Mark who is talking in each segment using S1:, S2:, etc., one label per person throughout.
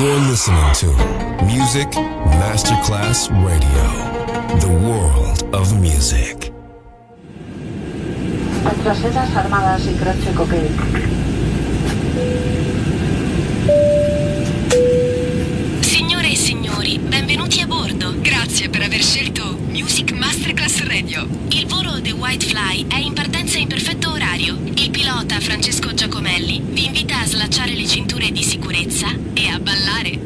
S1: You're listening to Music Masterclass Radio, the world of music.
S2: Antracedas armadas y croce coquet.
S3: Signore e signori, benvenuti a bordo. Grazie per aver scelto Music Masterclass Radio. Il volo The White Fly è in partenza in perfetto orario. Il pilota Francesco Giacomelli vi invita a slacciare le cinture di sicurezza e a ballare.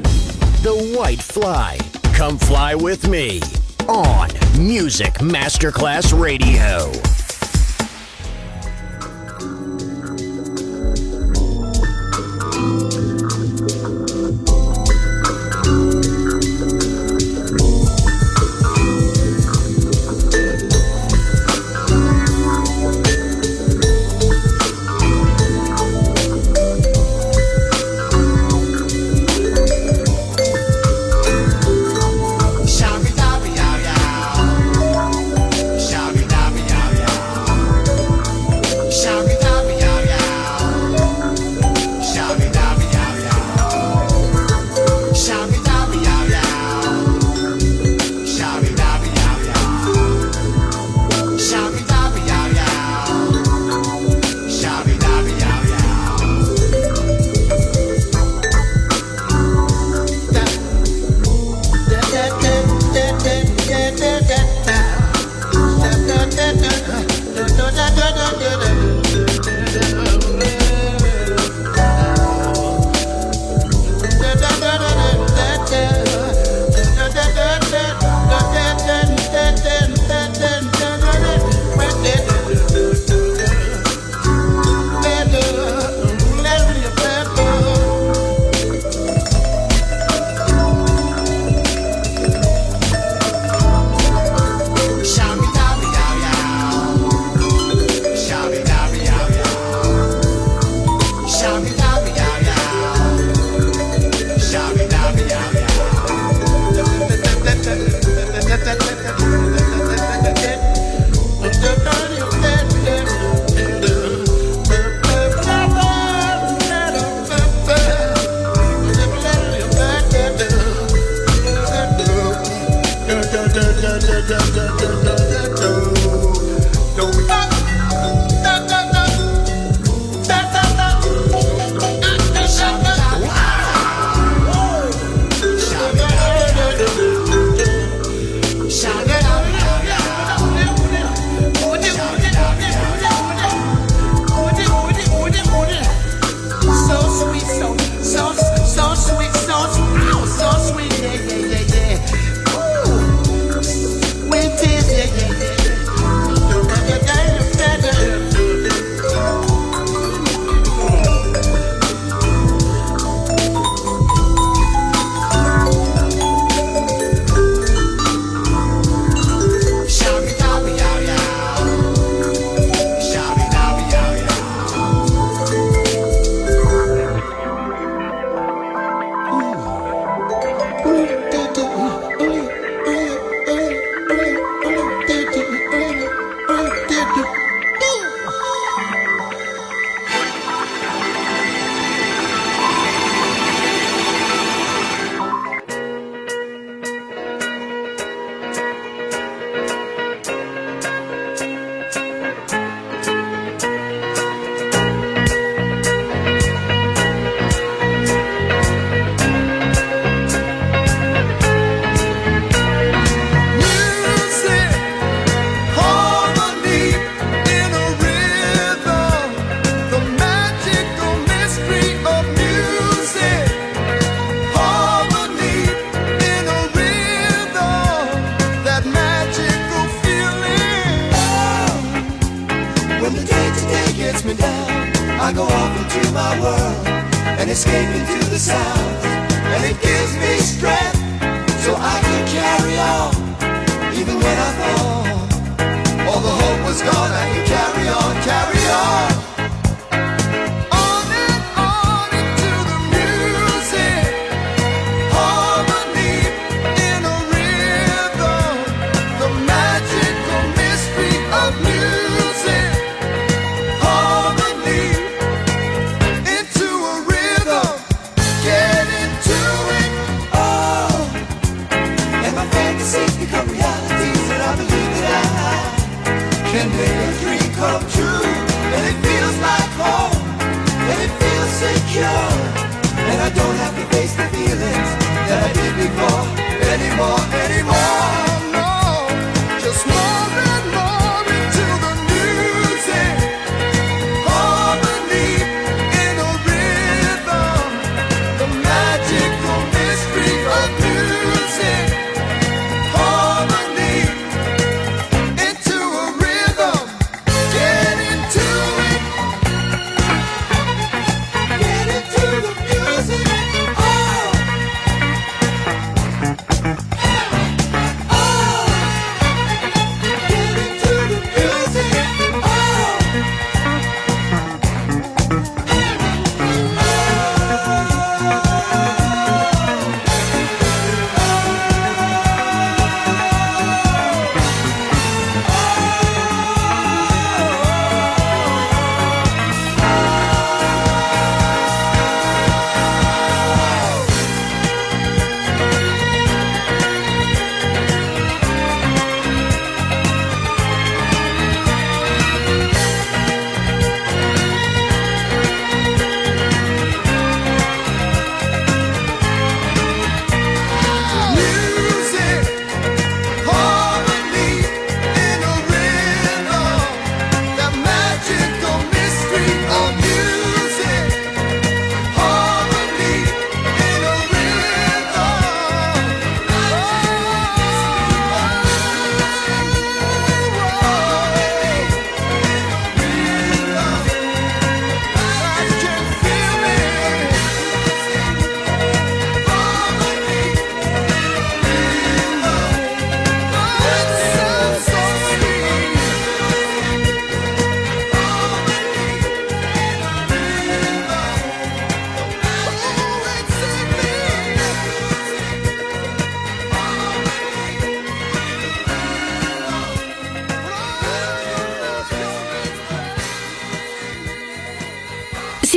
S4: The White Fly. Come fly with me on Music Masterclass Radio.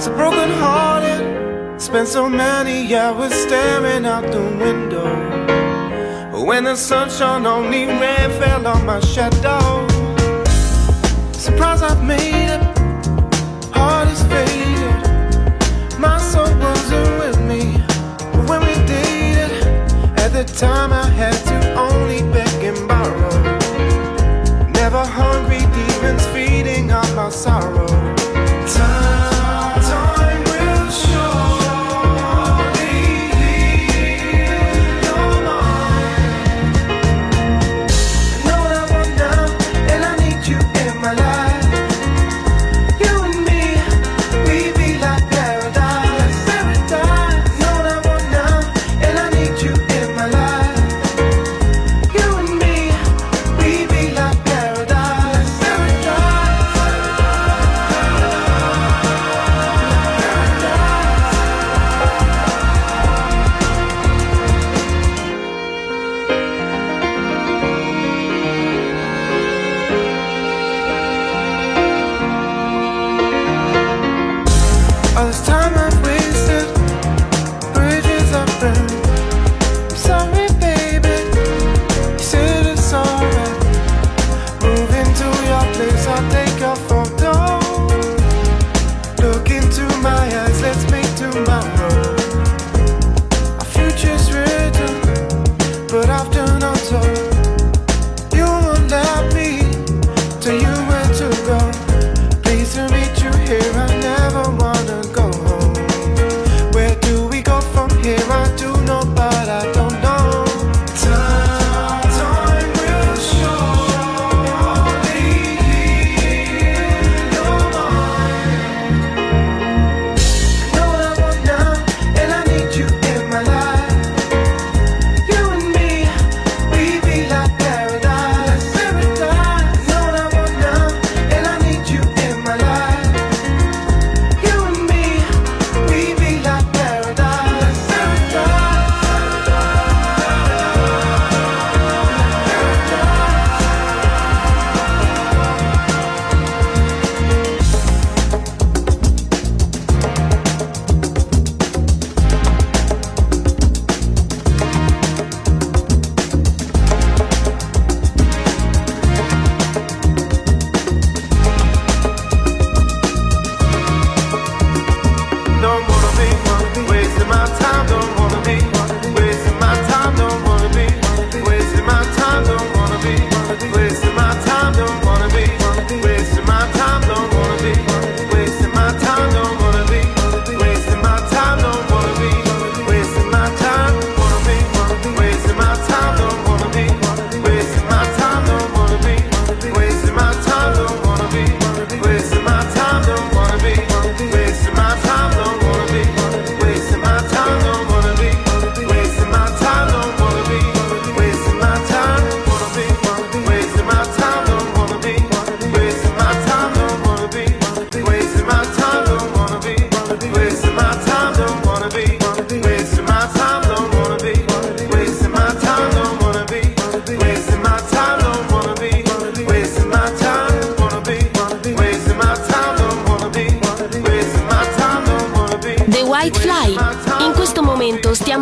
S1: so broken
S5: hearted. Spent so many hours staring out the window. When the sunshine only rain fell on my shadow. Surprise, I've made it. Heart is faded. My soul wasn't with me when we dated. At the time, I had to only beg and borrow. Never hungry, demons feeding on my sorrow.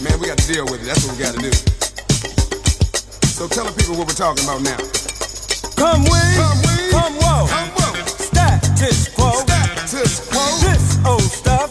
S6: Man, we got to deal with it. That's what we got to do. So tell the people what we're talking about now.
S7: Come
S6: come
S7: whoa. Status quo,
S6: status quo.
S7: This old stuff.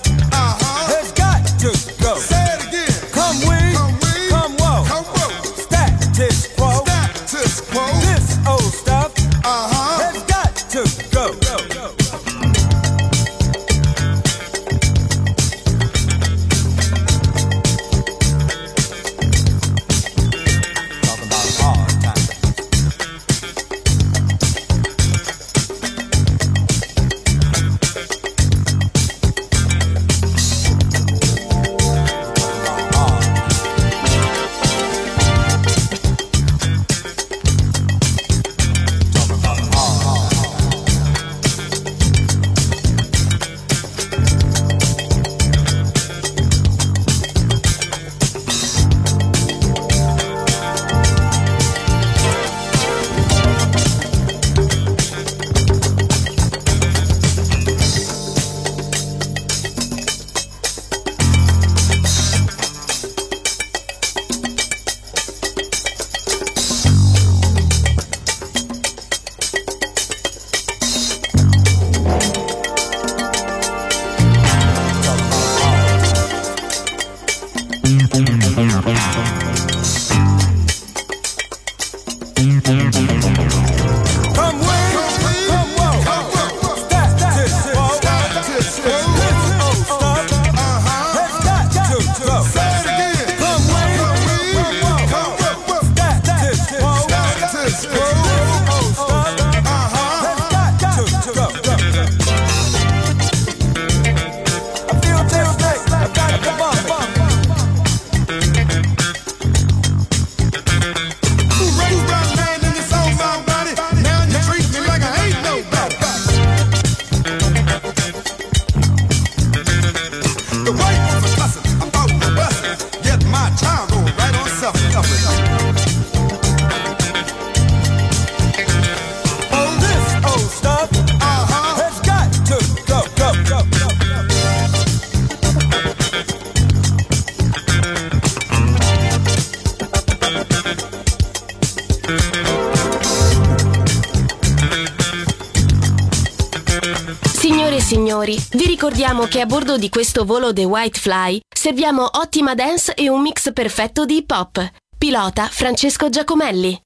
S3: ricordiamo che a bordo di questo volo The White Fly serviamo ottima dance e un mix perfetto di hip hop. Pilota Francesco Giacomelli.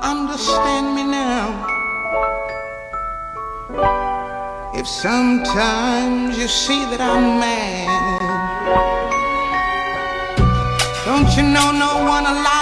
S4: understand me now. If sometimes you see that I'm mad, don't you know no one alive?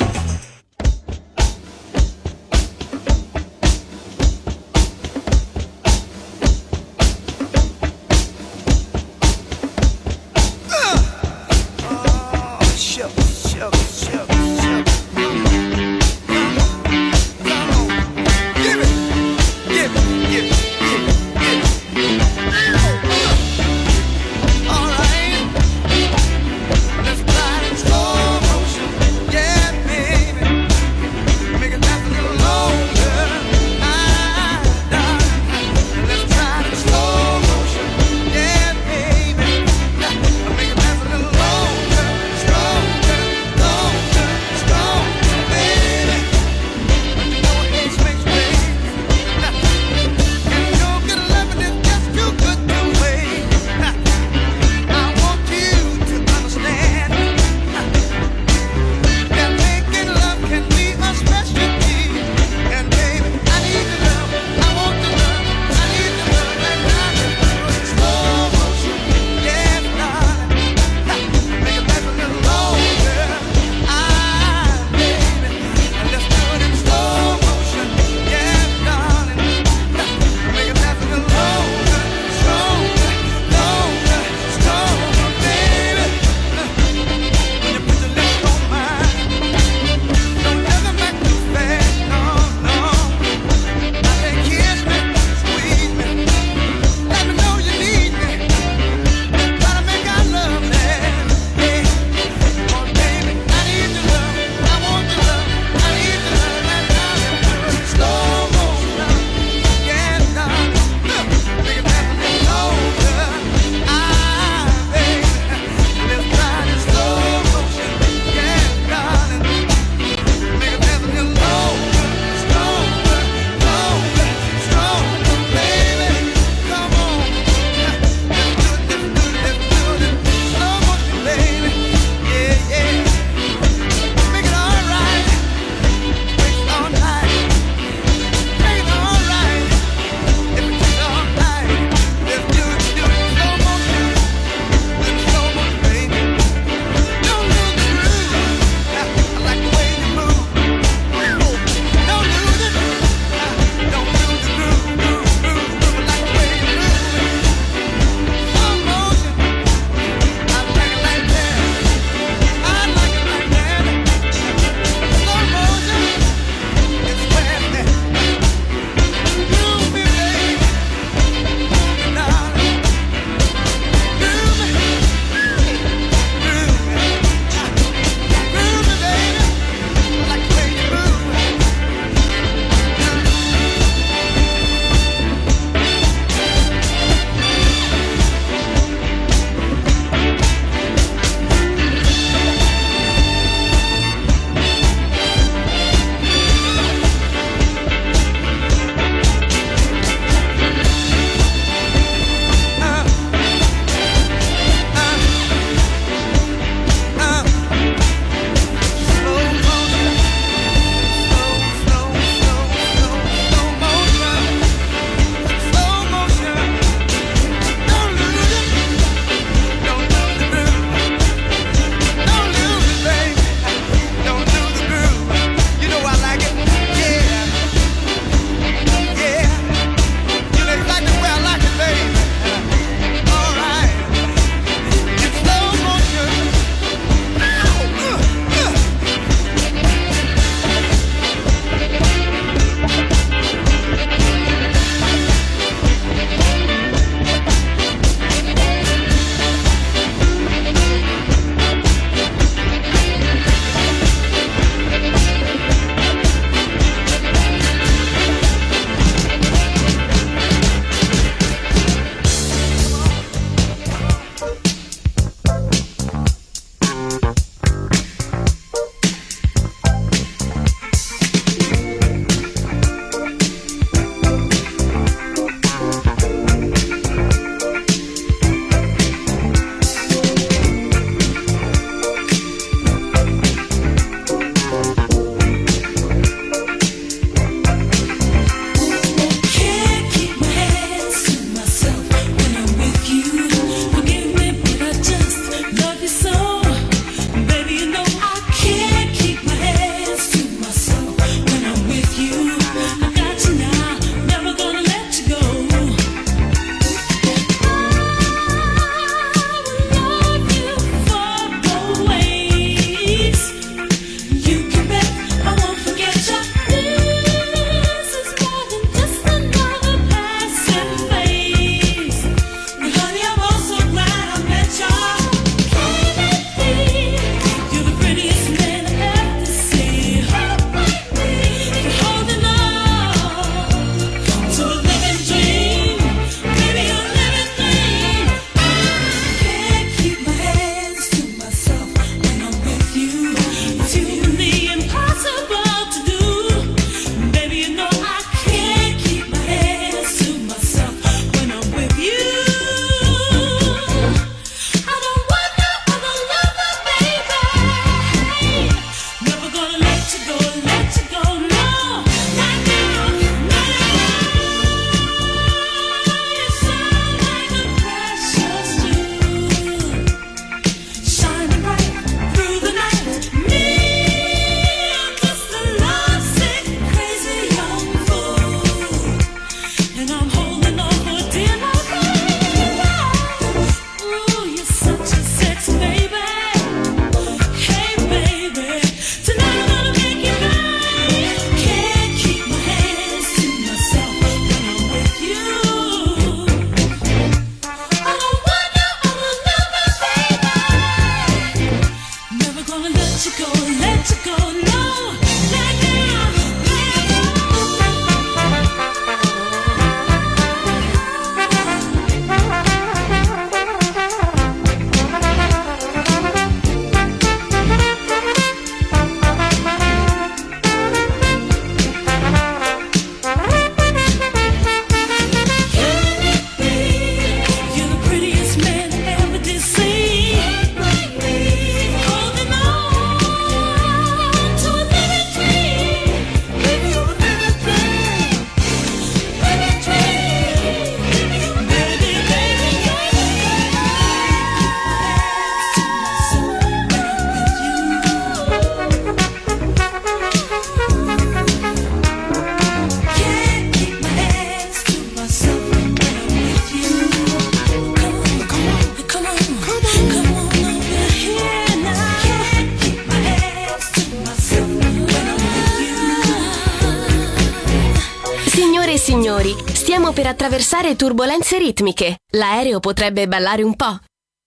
S8: Attraversare turbolenze ritmiche. L'aereo potrebbe ballare un po'.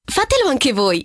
S8: Fatelo anche voi.